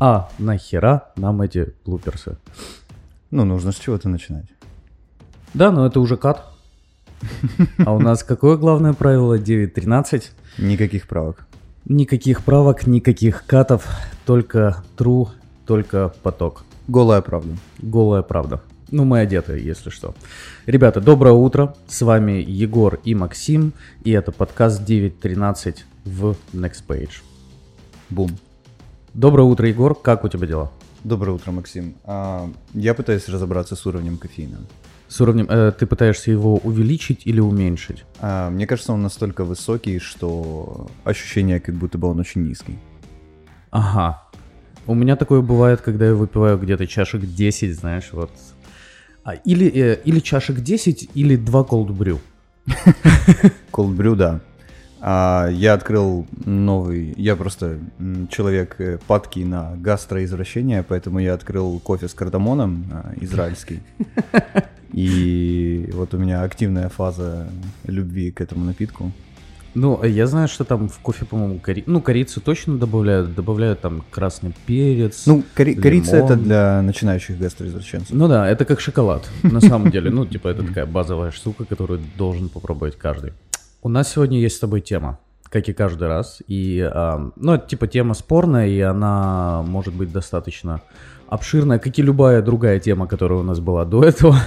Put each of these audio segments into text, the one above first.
А нахера нам эти блуперсы? Ну, нужно с чего-то начинать. Да, но это уже кат. А у нас какое главное правило 9.13? Никаких правок. Никаких правок, никаких катов, только true, только поток. Голая правда. Голая правда. Ну, мы одеты, если что. Ребята, доброе утро. С вами Егор и Максим. И это подкаст 9.13 в Next Page. Бум. Доброе утро, Егор. Как у тебя дела? Доброе утро, Максим. А, я пытаюсь разобраться с уровнем кофеина. С уровнем... э, ты пытаешься его увеличить или уменьшить? А, мне кажется, он настолько высокий, что ощущение, как будто бы он очень низкий. Ага. У меня такое бывает, когда я выпиваю где-то чашек 10, знаешь, вот. А, или, э, или чашек 10, или 2 cold brew. Cold brew, да. А, я открыл новый... Я просто человек э, падкий на гастроизвращение, поэтому я открыл кофе с кардамоном а, израильский. И вот у меня активная фаза любви к этому напитку. Ну, я знаю, что там в кофе, по-моему, кори... ну, корицу точно добавляют, добавляют там красный перец. Ну, кори- корица это лимон. для начинающих гастроизвращенцев. Ну да, это как шоколад, на самом деле. Ну, типа, это такая базовая штука, которую должен попробовать каждый. У нас сегодня есть с тобой тема, как и каждый раз. И, а, ну, это типа тема спорная, и она может быть достаточно обширная, как и любая другая тема, которая у нас была до этого.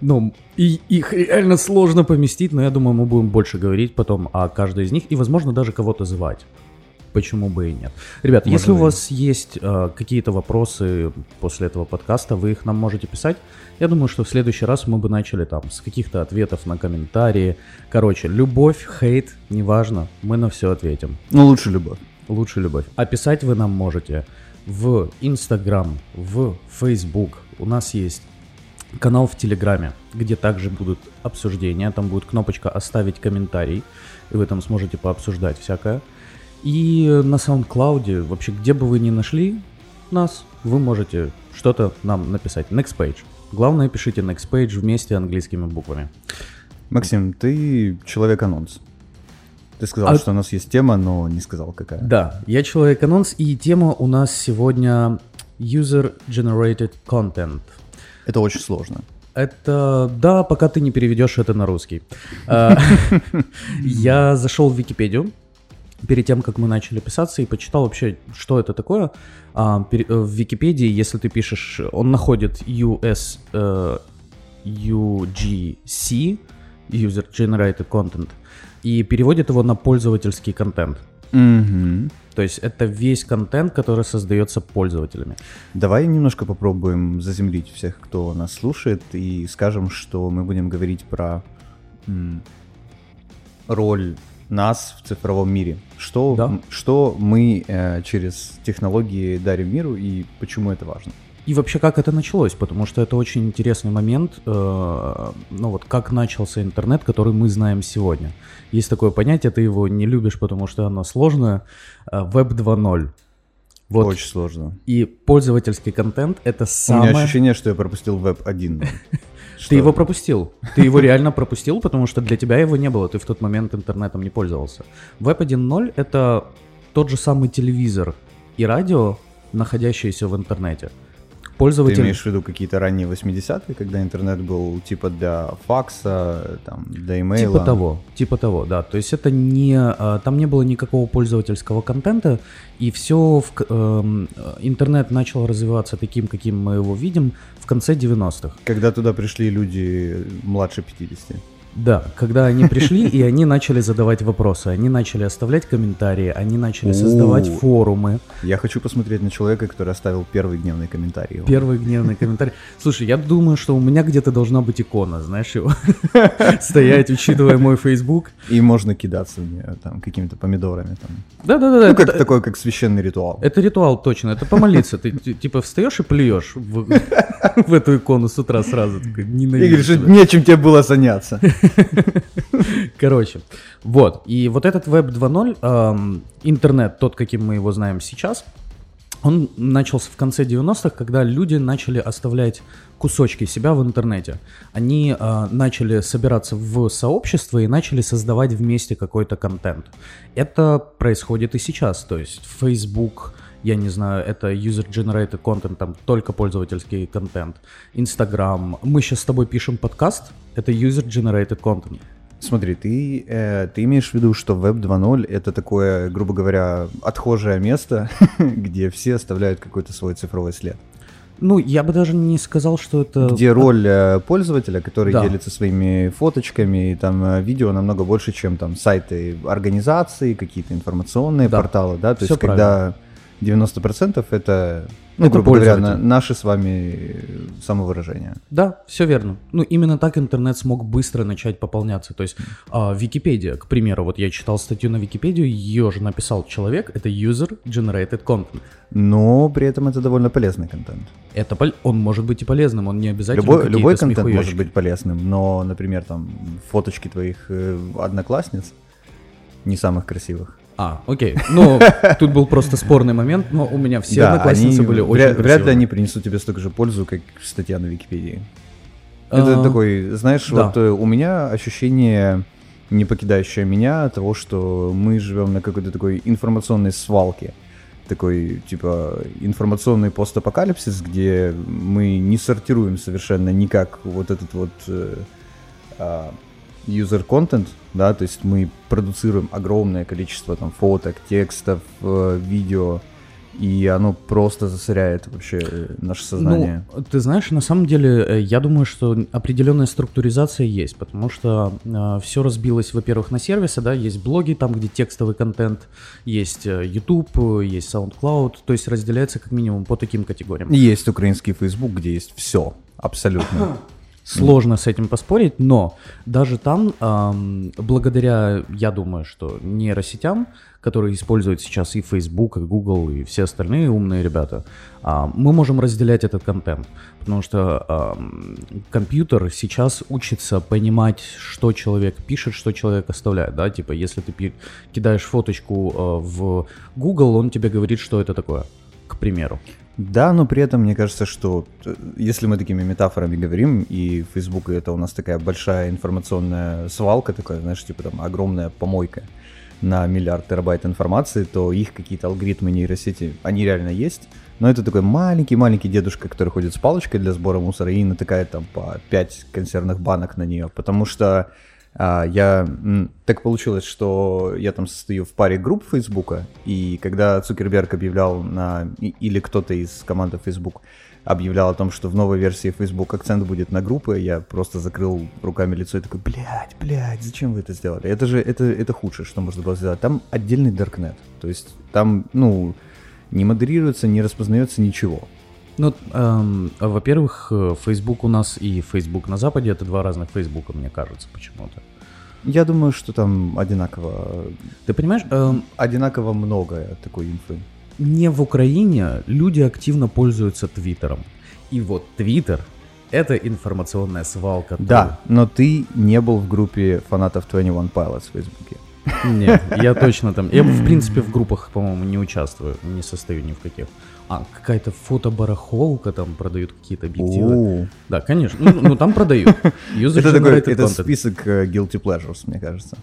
Ну, и их реально сложно поместить, но я думаю, мы будем больше говорить потом о каждой из них и, возможно, даже кого-то звать. Почему бы и нет. Ребят, Можно если у и- вас есть э, какие-то вопросы после этого подкаста, вы их нам можете писать. Я думаю, что в следующий раз мы бы начали там с каких-то ответов на комментарии. Короче, любовь, хейт, неважно, мы на все ответим. Ну, лучше любовь. Лучше любовь. А писать вы нам можете в Инстаграм, в Фейсбук. У нас есть канал в Телеграме, где также будут обсуждения. Там будет кнопочка «Оставить комментарий», и вы там сможете пообсуждать всякое. И на SoundCloud, вообще, где бы вы ни нашли нас, вы можете что-то нам написать. Next page. Главное, пишите next page вместе английскими буквами. Максим, ты человек-анонс. Ты сказал, А- что у нас есть тема, но не сказал, какая. Да, я человек-анонс, и тема у нас сегодня User-Generated Content. Это очень сложно. Это, да, пока ты не переведешь это на русский. А, Я зашел в Википедию перед тем, как мы начали писаться, и почитал вообще, что это такое. А, пере- э, В Википедии, если ты пишешь, он находит US, э, UGC, User Generated Content, и переводит его на пользовательский контент. Мгм. То есть это весь контент, который создается пользователями. Давай немножко попробуем заземлить всех, кто нас слушает, и скажем, что мы будем говорить про м, роль нас в цифровом мире. Что, да. что мы э, через технологии дарим миру и почему это важно? И вообще, как это началось? Потому что это очень интересный момент, э, ну вот как начался интернет, который мы знаем сегодня. Есть такое понятие, ты его не любишь, потому что оно сложное, э, Web 2.0. Вот. Очень сложно. И пользовательский контент это самое... У меня ощущение, что я пропустил веб-1. Что? Ты его пропустил. Ты его реально пропустил, потому что для тебя его не было. Ты в тот момент интернетом не пользовался. Веб 1.0 это тот же самый телевизор и радио, находящиеся в интернете. Ты Пользователь... имеешь в виду какие-то ранние 80-е, когда интернет был типа для факса, там, для имейла? Типа того, типа того, да. То есть это не, а, там не было никакого пользовательского контента, и все, в, эм, э, интернет начал развиваться таким, каким мы его видим в конце 90-х. Когда туда пришли люди младше 50. Да, когда они пришли, и они начали задавать вопросы, они начали оставлять комментарии, они начали создавать форумы. Я хочу посмотреть на человека, который оставил первый гневный комментарий. Первый гневный комментарий. Слушай, я думаю, что у меня где-то должна быть икона, знаешь, его стоять, учитывая мой Facebook. И можно кидаться мне там какими-то помидорами. Там. Да-да-да. Ну, как такой, как священный ритуал. Это ритуал точно, это помолиться. Ты ти- типа встаешь и плюешь в, в эту икону с утра сразу. Такой, И ненавижу говоришь, что тебя». нечем тебе было заняться. Короче, вот. И вот этот Web 2.0, эм, интернет, тот, каким мы его знаем сейчас, он начался в конце 90-х, когда люди начали оставлять кусочки себя в интернете. Они э, начали собираться в сообщество и начали создавать вместе какой-то контент. Это происходит и сейчас. То есть Facebook, я не знаю, это user-generated content, там только пользовательский контент. Инстаграм. Мы сейчас с тобой пишем подкаст, это user-generated content. Смотри, ты, э, ты имеешь в виду, что Web 2.0 это такое, грубо говоря, отхожее место, где все оставляют какой-то свой цифровой след? Ну, я бы даже не сказал, что это... Где роль э, пользователя, который Да. делится своими фоточками, и там э, видео намного больше, чем там сайты организации, какие-то информационные Да. порталы, да, то Всё есть когда 90% это, ну, Это грубо говоря, на- наши с вами э, самовыражения. Да, все верно. Ну, именно так интернет смог быстро начать пополняться. То есть а, Википедия, к примеру, вот я читал статью на Википедию, ее же написал человек, это user-generated content. Но при этом это довольно полезный контент. Это пол- он может быть и полезным, он не обязательно Любой, любой контент может быть полезным, но, например, там фоточки твоих э, одноклассниц не самых красивых. А, окей. Ну, тут был просто спорный момент, но у меня все Да, одноклассницы были очень вряд ли они принесут тебе столько же пользу, как статья на Википедии. Это А, такой, знаешь, да. вот э, у меня ощущение, не покидающее меня, того, что мы живем на какой-то такой информационной свалке. Такой, типа, информационный постапокалипсис, где мы не сортируем совершенно никак вот этот вот э, а, user-контент, да, то есть мы продуцируем огромное количество там фоток, текстов, э, видео, и оно просто засоряет вообще э, наше сознание. Ну, ты знаешь, на самом деле, э, я думаю, что определенная структуризация есть, потому что все разбилось, во-первых, на сервисы, да, есть блоги, там, где текстовый контент, есть э, YouTube, э, есть SoundCloud, то есть разделяется как минимум по таким категориям. Есть украинский Facebook, где есть все, абсолютно. Сложно с этим поспорить, но даже там, ам, благодаря, я думаю, что нейросетям, которые используют сейчас и Facebook, и Google, и все остальные умные ребята, а, мы можем разделять этот контент, потому что ам, компьютер сейчас учится понимать, что человек пишет, что человек оставляет, да, типа, если ты кидаешь фоточку э, в Google, он тебе говорит, что это такое, к примеру. Да, но при этом мне кажется, что э, если мы такими метафорами говорим, и Facebook это у нас такая большая информационная свалка, такая, знаешь, типа там огромная помойка на миллиард терабайт информации, то их какие-то алгоритмы нейросети, они реально есть, но это такой маленький-маленький дедушка, который ходит с палочкой для сбора мусора и натыкает там по 5 консервных банок на нее, потому что я м, так получилось, что я там состою в паре групп Фейсбука, и когда Цукерберг объявлял на или кто-то из команды Facebook объявлял о том, что в новой версии Facebook акцент будет на группы, я просто закрыл руками лицо и такой, блядь, блядь, зачем вы это сделали? Это же, это, это худшее, что можно было сделать. Там отдельный даркнет, то есть там, ну, не модерируется, не распознается ничего. Ну, эм, во-первых, э, Facebook у нас и Facebook на Западе это два разных Фейсбука, мне кажется, почему-то. Я думаю, что там одинаково, Ты понимаешь, эм, одинаково много такой инфы. не в Украине люди активно пользуются Твиттером. И вот Твиттер — это информационная свалка. Да, но ты не был в группе фанатов 21 Pilots в Фейсбуке. Нет, я точно там... Я, в принципе, в группах, по-моему, не участвую, не состою ни в каких. А, какая-то фотобарахолка, там продают какие-то объективы. Да, конечно. Ну, ну, там продают. Это такой, это список э, guilty pleasures, мне кажется.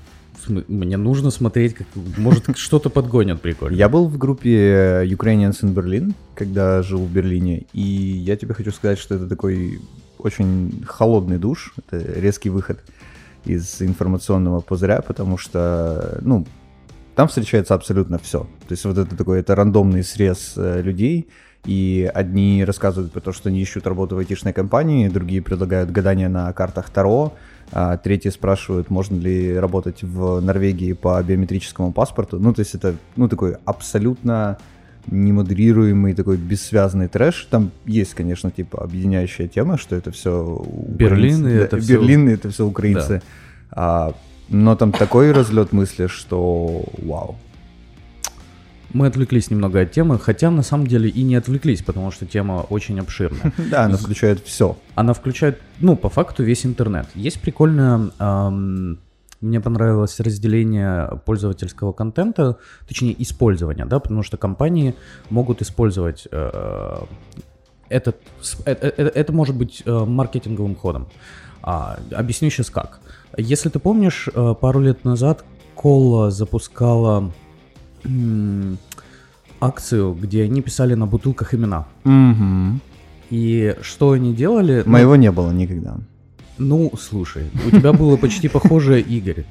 Мне нужно смотреть, как, может, что-то подгонят прикольно. Я был в группе э, Ukrainians in Berlin, когда жил в Берлине, и я тебе хочу сказать, что это такой очень холодный душ, это резкий выход из информационного пузыря, потому что, ну, там встречается абсолютно все. То есть вот это такой, это рандомный срез э, людей, и одни рассказывают про то, что они ищут работу в айтишной компании, другие предлагают гадания на картах Таро, а третьи спрашивают, можно ли работать в Норвегии по биометрическому паспорту. Ну, то есть это, ну, такой абсолютно немодерируемый такой бессвязный трэш. Там есть, конечно, типа объединяющая тема, что это все Берлин и это всё- Берлин и это все украинцы. А, но там такой разлет мысли, что вау. Мы отвлеклись немного от темы, хотя на самом деле и не отвлеклись, потому что тема очень обширная. Да, она включает все. Она включает, ну, по факту весь интернет. Есть прикольное, ам, мне понравилось разделение пользовательского контента, точнее использования, да, потому что компании могут использовать э, этот, с- э- э- это может быть э, маркетинговым ходом. А, объясню сейчас как. Если ты помнишь, пару лет назад Кола запускала акцию, где они писали на бутылках имена. Мгм. И что они делали? ну, Моего не было никогда. Ну, слушай, у тебя было почти похоже, Игорь.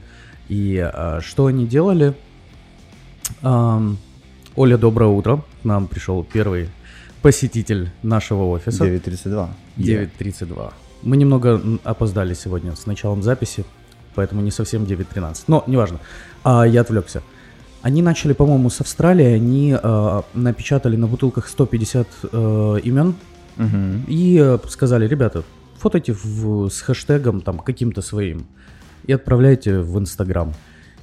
И а, что они делали? Ам, Оля, доброе утро. К нам пришел первый посетитель нашего офиса. 9.32. 9.32. Мы немного опоздали сегодня с началом записи, поэтому не совсем 9.13. Но неважно. А, я отвлекся. Они начали, по-моему, с Австралии. Они а, напечатали на бутылках 150 э, имен Мгм. и э, сказали, ребята, фотайте в- с хэштегом там каким-то своим и отправляйте в Инстаграм.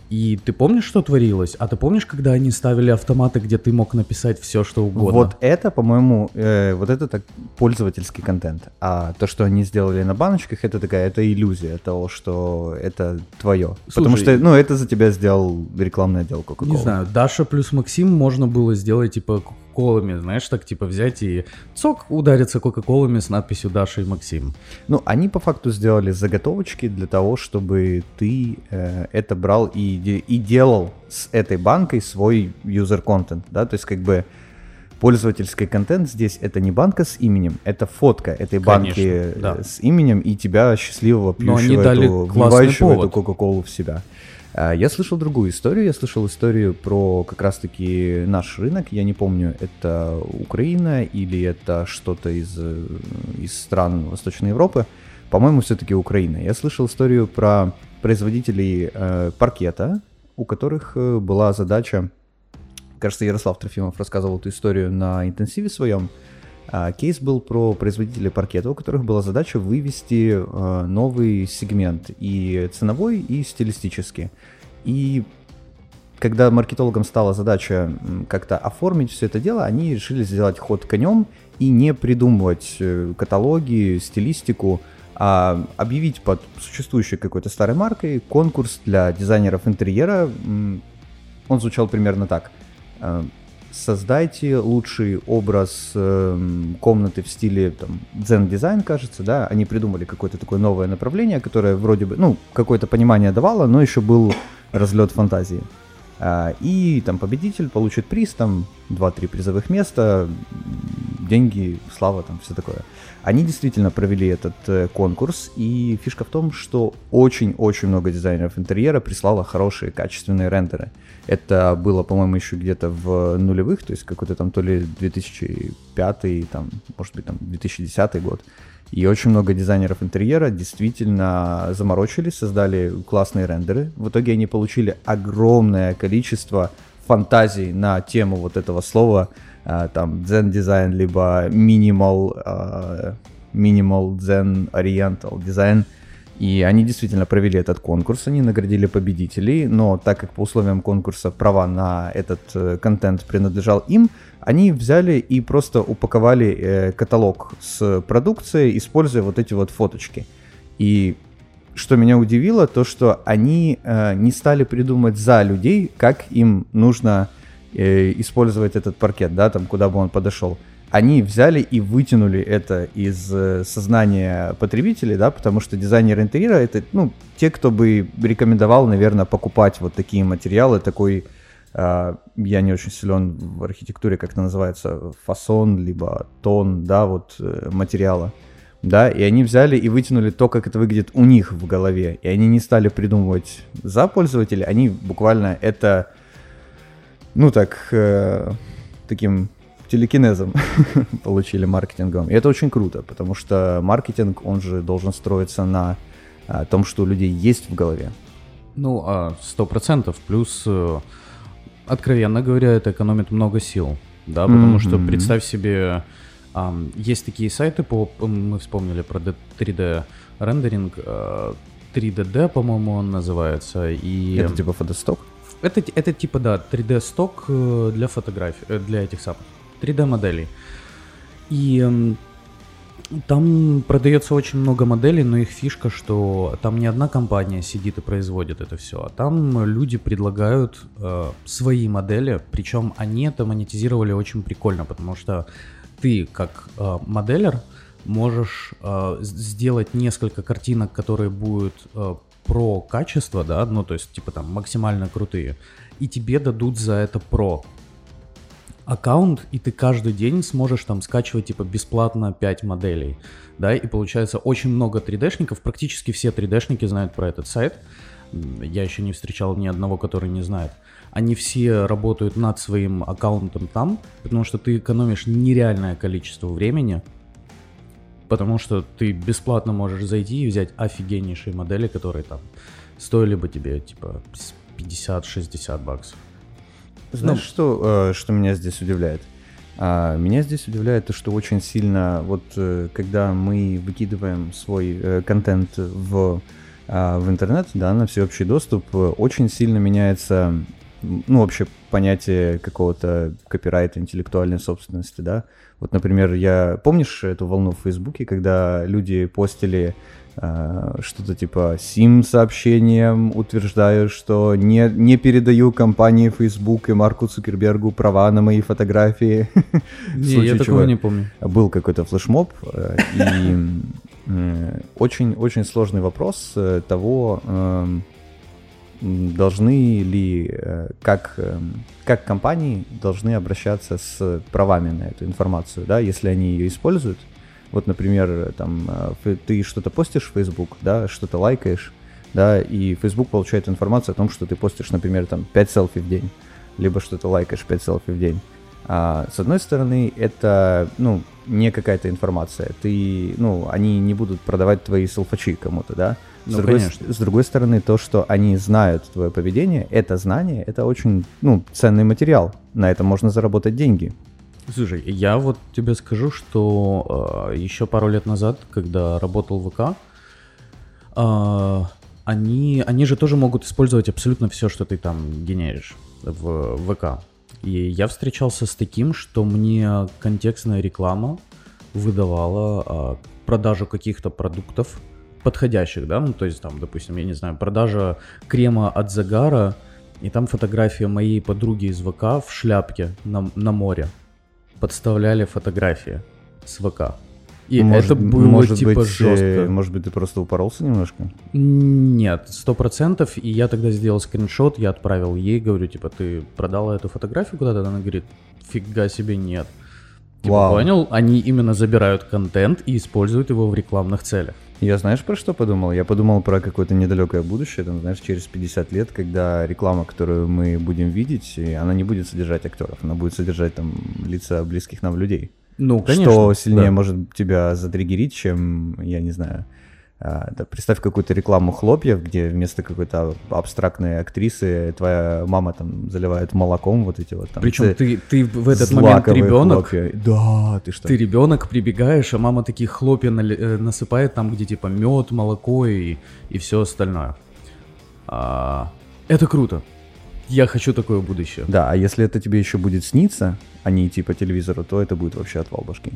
И ты помнишь, что творилось? А ты помнишь, когда они ставили автоматы, где ты мог написать все, что угодно? Вот это, по-моему, э, вот это так пользовательский контент. А то, что они сделали на баночках, это такая, это иллюзия того, что это твое. Потому Слушай, что, ну, это за тебя сделал рекламный отдел Coca-Cola. Не знаю, Даша плюс Максим можно было сделать типа кока-колами, знаешь, так типа взять и цок удариться кока-колами с надписью Даша и Максим. Ну, они по факту сделали заготовочки для того, чтобы ты э, это брал и, и делал с этой банкой свой юзер-контент, да, то есть как бы пользовательский контент здесь это не банка с именем, это фотка этой банки Конечно, да. э, с именем и тебя счастливого Но они пьющего дали эту, вливающего эту повод. Кока-Колу в себя. А, Я слышал другую историю, я слышал историю про как раз-таки наш рынок, я не помню, это Украина или это что-то из, э, из стран Восточной Европы, по-моему, все-таки Украина. Я слышал историю про производителей э, паркета, у которых э, была задача, кажется, Ярослав Трофимов рассказывал эту историю на интенсиве своем, Кейс был про производителей паркета, у которых была задача вывести э, новый сегмент и ценовой, и стилистический. И когда маркетологам стала задача как-то оформить все это дело, они решили сделать ход конем и не придумывать э, каталоги, стилистику, а объявить под существующей какой-то старой маркой конкурс для дизайнеров интерьера. Он звучал примерно так. Создайте лучший образ эм, комнаты в стиле там, дзен-дизайн, кажется, да. Они придумали какое-то такое новое направление, которое вроде бы, ну, какое-то понимание давало, но еще был разлет фантазии. А, И там победитель получит приз, там 2-3 призовых места, деньги, слава, там все такое. Они действительно провели этот э, конкурс, и фишка в том, что очень-очень много дизайнеров интерьера прислало хорошие, качественные рендеры. Это было, по-моему, еще где-то в нулевых, то есть какой-то там то ли 2005, там, может быть, там 2010 год. И очень много дизайнеров интерьера действительно заморочились, создали классные рендеры. В итоге они получили огромное количество фантазий на тему вот этого слова, там, дзен дизайн, либо минимал, а, минимал дзен ориентал дизайн. И они действительно провели этот конкурс, они наградили победителей, но так как по условиям конкурса права на этот э, контент принадлежал им, они взяли и просто упаковали э, каталог с продукцией, используя вот эти вот фоточки. И что меня удивило, то что они э, не стали придумать за людей, как им нужно э, использовать этот паркет, да, там, куда бы он подошел. Они взяли и вытянули это из э, сознания потребителей, да, потому что дизайнер интерьера это, ну, те, кто бы рекомендовал, наверное, покупать вот такие материалы, такой, э, я не очень силен в архитектуре, как это называется, фасон, либо тон, да, вот э, материала да, и они взяли и вытянули то, как это выглядит у них в голове, и они не стали придумывать за пользователя, они буквально это, ну так, э, таким телекинезом получили маркетингом, и это очень круто, потому что маркетинг, он же должен строиться на а, том, что у людей есть в голове. Ну, а, сто процентов. Плюс, э, откровенно говоря, это экономит много сил, да, потому что Мгм. представь себе, есть такие сайты, по, мы вспомнили про 3D рендеринг, э, 3DD, по-моему, он называется, и Это типа фотосток? Это, это типа, да, 3D-сток э, для фотографий, э, для этих самых 3D-моделей. И там продается очень много моделей, но их фишка, что там не одна компания сидит и производит это все, а там люди предлагают э, свои модели, причем они это монетизировали очень прикольно, потому что ты как э, моделер можешь э, сделать несколько картинок, которые будут э, про качество, да, ну то есть типа там максимально крутые, и тебе дадут за это про. аккаунт, и ты каждый день сможешь там скачивать типа бесплатно 5 моделей, да, и получается очень много 3D-шников, практически все 3D-шники знают про этот сайт, я еще не встречал ни одного, который не знает. Они все работают над своим аккаунтом там, потому что ты экономишь нереальное количество времени, потому что ты бесплатно можешь зайти и взять офигеннейшие модели, которые там стоили бы тебе типа 50-60 баксов. Знаешь, ну, что, э, что меня здесь удивляет? А, меня здесь удивляет то, что очень сильно, вот э, когда мы выкидываем свой э, контент в, а, в интернет, да, на всеобщий доступ, очень сильно меняется, ну, вообще понятие какого-то копирайта, интеллектуальной собственности, да. Вот, например, я... Помнишь эту волну в Фейсбуке, когда люди постили Э, что-то типа сим сообщением утверждаю, что не, не передаю компании Facebook и Марку Цукербергу права на мои фотографии. Не, я такого не помню. Был какой-то флешмоб, э, и очень-очень э, сложный вопрос того, эм, должны ли, как, эм, как компании должны обращаться с правами на эту информацию, да, если они ее используют, вот, например, там э, ты что-то постишь в Facebook, да, что-то лайкаешь, да, и Facebook получает информацию о том, что ты постишь, например, там 5 селфи в день, либо что то лайкаешь 5 селфи в день. А, с одной стороны, это, ну, не какая-то информация. Ты, ну, они не будут продавать твои селфачи кому-то, да? С, ну, другой, конечно. с другой стороны, то, что они знают твое поведение, это знание, это очень, ну, ценный материал. На этом можно заработать деньги. Слушай, я вот тебе скажу, что э, еще пару лет назад, когда работал в ВК, э, они, они же тоже могут использовать абсолютно все, что ты там генеришь в ВК. И я встречался с таким, что мне контекстная реклама выдавала э, продажу каких-то продуктов подходящих, да, ну то есть там, допустим, я не знаю, продажа крема от загара, и там фотография моей подруги из ВК в шляпке на, на море подставляли фотографии с ВК. И может, это было может типа быть, жестко. Э, может быть, ты просто упоролся немножко? Нет, сто процентов. И я тогда сделал скриншот, я отправил ей, говорю, типа, ты продала эту фотографию куда-то? Она говорит, фига себе, нет. Типа, Вау. понял? Они именно забирают контент и используют его в рекламных целях. Я знаешь, про что подумал? Я подумал про какое-то недалекое будущее, там, знаешь, через 50 лет, когда реклама, которую мы будем видеть, она не будет содержать актеров, она будет содержать там лица близких нам людей. Ну, конечно. Что сильнее да. может тебя затриггерить, чем, я не знаю, да, представь какую-то рекламу хлопьев, где вместо какой-то абстрактной актрисы твоя мама там заливает молоком вот эти вот там. Причем ты, ты в этот момент ребенок. Хлопья. Да, ты что? Ты ребенок, прибегаешь, а мама такие хлопья э, насыпает там, где типа мед, молоко и, и все остальное. А, это круто. Я хочу такое будущее. Да, а если это тебе еще будет сниться, а не идти по телевизору, то это будет вообще отвал башки.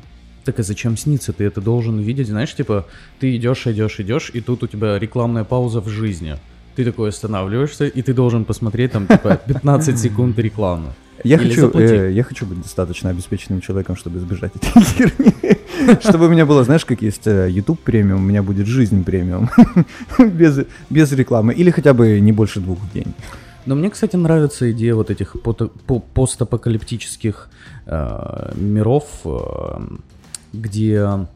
Так и зачем снится? Ты это должен видеть, знаешь, типа, ты идешь, идешь, идешь, и тут у тебя рекламная пауза в жизни. Ты такой останавливаешься, и ты должен посмотреть там, типа, 15 секунд рекламы. Я хочу, э, я хочу быть достаточно обеспеченным человеком, чтобы избежать этой херни. Чтобы у меня было, знаешь, как есть э, YouTube премиум, у меня будет жизнь премиум. без, без рекламы. Или хотя бы не больше двух в день. Но мне, кстати, нравится идея вот этих постапокалиптических э, миров, э, где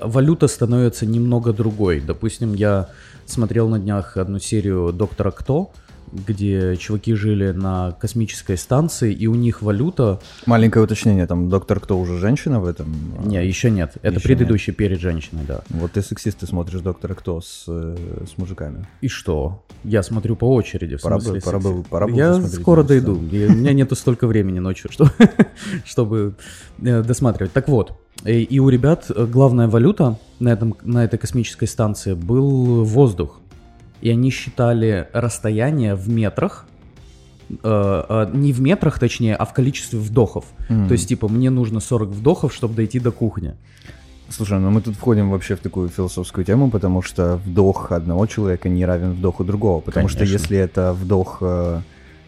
валюта становится немного другой. Допустим, я смотрел на днях одну серию «Доктора Кто», где чуваки жили на космической станции, и у них валюта... Маленькое уточнение, там доктор кто уже женщина в этом? Не, еще нет. Это еще предыдущий нет. перед женщиной, да. Вот ты сексист, ты смотришь доктора кто с, э, с мужиками. И что? Я смотрю по очереди, в пора смысле. Бы, пора бы, пора бы Я скоро дойду. Я, у меня нету столько времени ночью, что, чтобы э, досматривать. Так вот, и, и у ребят главная валюта на, этом, на этой космической станции был воздух и они считали расстояние в метрах, э, э, не в метрах, точнее, а в количестве вдохов. Mm. То есть, типа, мне нужно 40 вдохов, чтобы дойти до кухни. Слушай, ну мы тут входим вообще в такую философскую тему, потому что вдох одного человека не равен вдоху другого. Потому Конечно. что если это вдох э,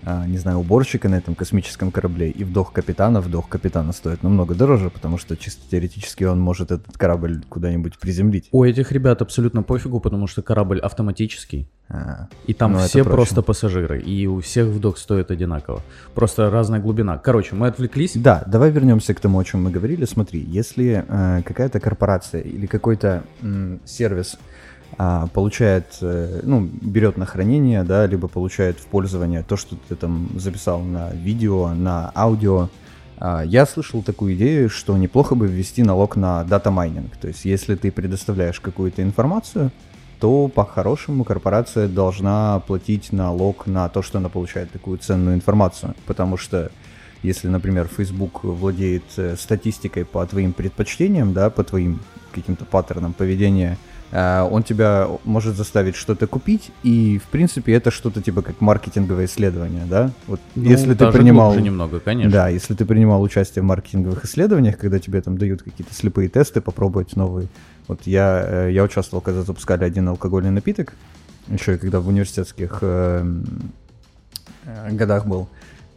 не знаю, уборщика на этом космическом корабле и вдох капитана, вдох капитана стоит намного дороже, потому что чисто теоретически он может этот корабль куда-нибудь приземлить. У этих ребят абсолютно пофигу, потому что корабль автоматический. А, И там Ну, все просто пассажиры, и у всех вдох стоит одинаково. Просто разная глубина. Короче, мы отвлеклись. Да, давай вернемся к тому, о чем мы говорили. Смотри, если э, какая-то корпорация или какой-то м, сервис а, получает, э, ну, берет на хранение, да, либо получает в пользование то, что ты там записал на видео, на аудио, а, я слышал такую идею, что неплохо бы ввести налог на data mining. То есть, если ты предоставляешь какую-то информацию, то по-хорошему корпорация должна платить налог на то, что она получает такую ценную информацию. Потому что если, например, Facebook владеет э, статистикой по твоим предпочтениям, да, по твоим каким-то паттернам поведения, он тебя может заставить что-то купить, и, в принципе, это что-то типа как маркетинговое исследование, да? Вот Ну, если ты принимал... немного, конечно. Да, если ты принимал участие в маркетинговых исследованиях, когда тебе там дают какие-то слепые тесты, попробовать новые. Вот я, э, я участвовал, когда запускали один алкогольный напиток, еще и когда в университетских э, э, годах был,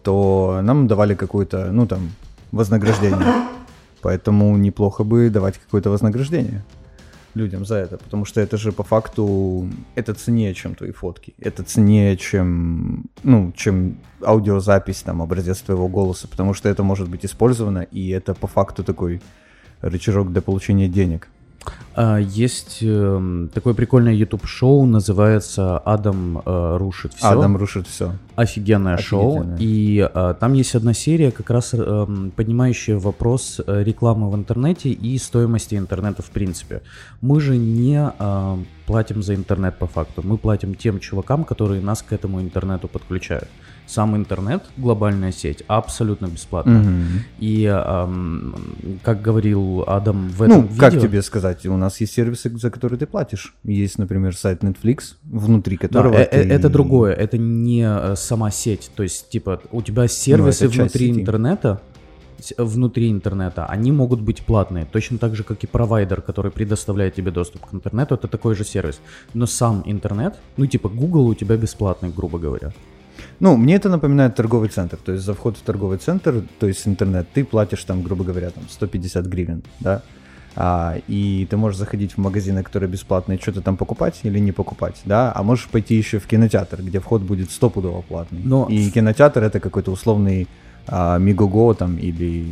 то нам давали какое-то, ну там, вознаграждение. Поэтому неплохо бы давать какое-то вознаграждение людям за это, потому что это же по факту, это ценнее, чем твои фотки, это ценнее, чем, ну, чем аудиозапись, там, образец твоего голоса, потому что это может быть использовано, и это по факту такой рычажок для получения денег. А, Есть эм, такое прикольное YouTube-шоу, называется «Адам э, рушит все». Адам рушит все. Офигенное шоу. Офигительное. И а, там есть одна серия, как раз эм, поднимающая вопрос э, рекламы в интернете и стоимости интернета в принципе. Мы же не а, платим за интернет по факту. Мы платим тем чувакам, которые нас к этому интернету подключают. Сам интернет, глобальная сеть, абсолютно бесплатная. И, ам, как говорил Адам в этом Ну, видео... как тебе сказать, у нас есть сервисы, за которые ты платишь. Есть, например, сайт Netflix, внутри Да, которого э- э- ты- это другое, это не э, сама сеть. То есть, типа, у тебя сервисы это часть внутри сети. интернета, внутри интернета, они могут быть платные, точно так же, как и провайдер, который предоставляет тебе доступ к интернету, это такой же сервис. Но сам интернет, ну, типа, Google у тебя бесплатный, грубо говоря. Ну, мне это напоминает торговый центр. То есть за вход в торговый центр, то есть интернет, ты платишь там, грубо говоря, там 150 гривен, да? А, и ты можешь заходить в магазины, которые бесплатные, что-то там покупать или не покупать, да? А можешь пойти еще в кинотеатр, где вход будет стопудово платный. Но- И кинотеатр это какой-то условный а, Мигого там или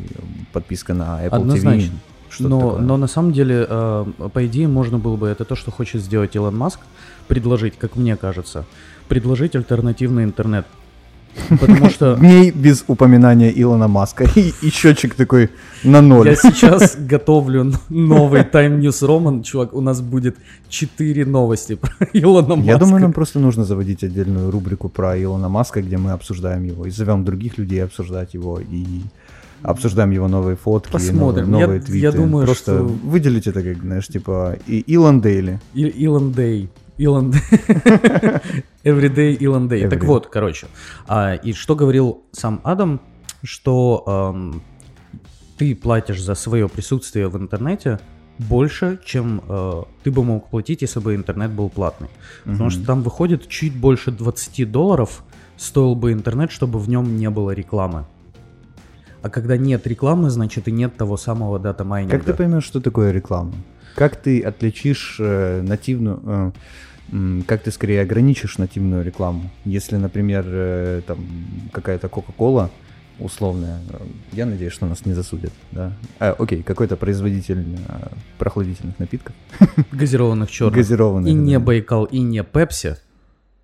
подписка на Apple Однозначно. TV. Что-то Но, такое. но на самом деле, э, по идее, можно было бы, это то, что хочет сделать Илон Маск, предложить, как мне кажется, предложить альтернативный интернет. Потому что Дней без упоминания Илона Маска и, и счетчик такой на ноль. я сейчас готовлю новый Time News Roman. Чувак, у нас будет 4 новости про Илона Маска. Я думаю, нам просто нужно заводить отдельную рубрику про Илона Маска, где мы обсуждаем его и зовем других людей обсуждать его и обсуждаем его новые фотки, Посмотрим. новые, Я- новые я твиты. думаю, просто что- выделить это как, знаешь, типа и Илон Дейли. И- Илон Дэй. Илон Everyday Илон. Так Everyday. вот, короче. а, и что говорил сам Адам, что ам, ты платишь за свое присутствие в интернете больше, чем э, ты бы мог платить, если бы интернет был платный. Потому что там выходит чуть больше 20 долларов стоил бы интернет, чтобы в нем не было рекламы. А когда нет рекламы, значит и нет того самого дата майнинга. Как ты поймешь, что такое реклама? Как ты отличишь э, нативную, э, как ты скорее ограничишь нативную рекламу? Если, например, э, там какая-то Кока-Кола условная, э, я надеюсь, что нас не засудят, да? А, окей, какой-то производитель э, прохладительных напитков, Газированных черных. газированных, И не да, Байкал, и не Пепси.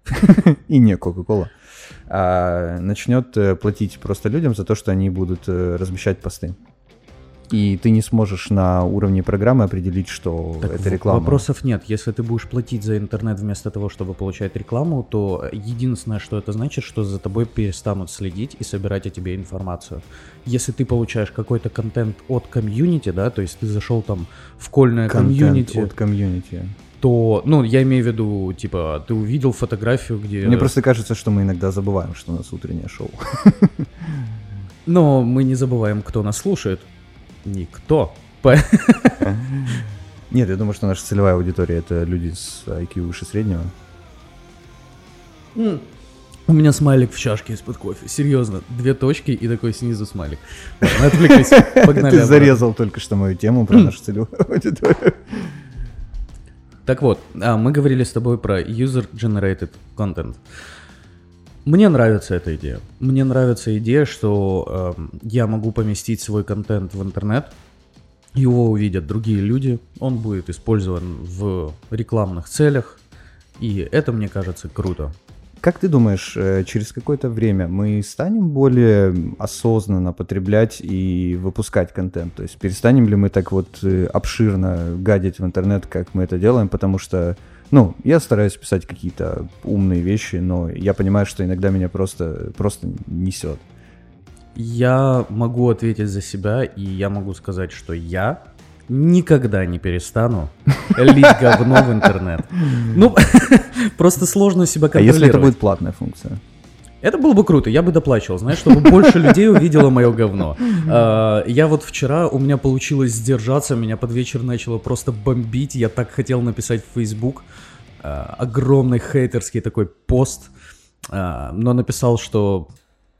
и не Кока-Кола, а, начнет платить просто людям за то, что они будут размещать посты. И ты не сможешь на уровне программы определить, что Так это реклама. Вопросов нет. Если ты будешь платить за интернет вместо того, чтобы получать рекламу, то единственное, что это значит, что за тобой перестанут следить и собирать о тебе информацию. Если ты получаешь какой-то контент от комьюнити, да, то есть ты зашел там в кольное Контент комьюнити, от комьюнити. то, ну, я имею в виду, типа, ты увидел фотографию, где... Мне просто кажется, что мы иногда забываем, что у нас утреннее шоу. Но мы не забываем, кто нас слушает. Никто. Нет, я думаю, что наша целевая аудитория это люди с IQ выше среднего. У меня смайлик в чашке из-под кофе. Серьезно. Две точки и такой снизу смайлик. Ладно, отвлеклись. Погнали. Ты зарезал только что мою тему про нашу целевую аудиторию. Так вот, а, мы говорили с тобой про user-generated content. Мне нравится эта идея. Мне нравится идея, что эм, я могу поместить свой контент в интернет, его увидят другие люди, он будет использован в рекламных целях, и это, мне кажется, круто. Как ты думаешь, э, через какое-то время мы станем более осознанно потреблять и выпускать контент? То есть перестанем ли мы так вот э, обширно гадить в интернет, как мы это делаем? Потому что, ну, я стараюсь писать какие-то умные вещи, но я понимаю, что иногда меня просто, просто несет. Я могу ответить за себя, и я могу сказать, что я никогда не перестану лить говно в интернет. Ну, просто сложно себя А контролировать. если это будет платная функция? Это было бы круто, я бы доплачивал, знаешь, чтобы больше людей увидело мое говно. А, Я вот вчера, у меня получилось сдержаться, меня под вечер начало просто бомбить, я так хотел написать в Facebook а, огромный хейтерский такой пост, а, но написал, что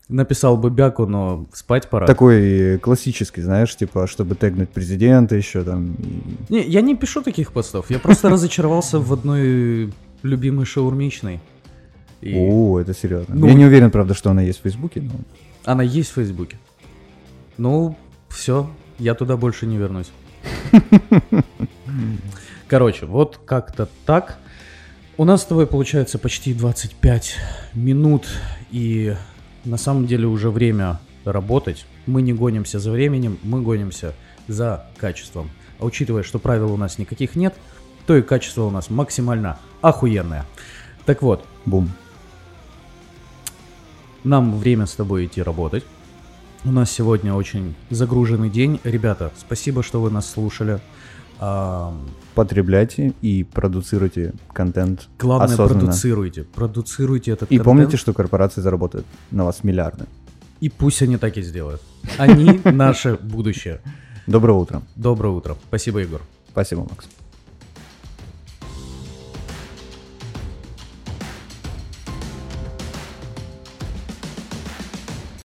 написал бы бяку, но спать пора. Такой классический, знаешь, типа, чтобы тегнуть президента еще там. Не, я не пишу таких постов, я просто разочаровался в одной любимой шаурмичной. И О, это серьезно. Ну, Я не уверен, правда, что она есть в Фейсбуке, но... Она есть в Фейсбуке. Ну, все, я туда больше не вернусь. Короче, вот как-то так. У нас с тобой получается почти 25 минут, и на самом деле уже время работать. Мы не гонимся за временем, мы гонимся за качеством. А учитывая, что правил у нас никаких нет, то и качество у нас максимально охуенное. Так вот, Бум. Нам время с тобой идти работать. У нас сегодня очень загруженный день. Ребята, спасибо, что вы нас слушали. А, Потребляйте и продуцируйте контент главное, осознанно. продуцируйте. Продуцируйте этот И контент. помните, что корпорации заработают на вас миллиарды. И пусть они так и сделают. Они наше будущее. Доброе утро. Доброе утро. Спасибо, Егор. Спасибо, Макс.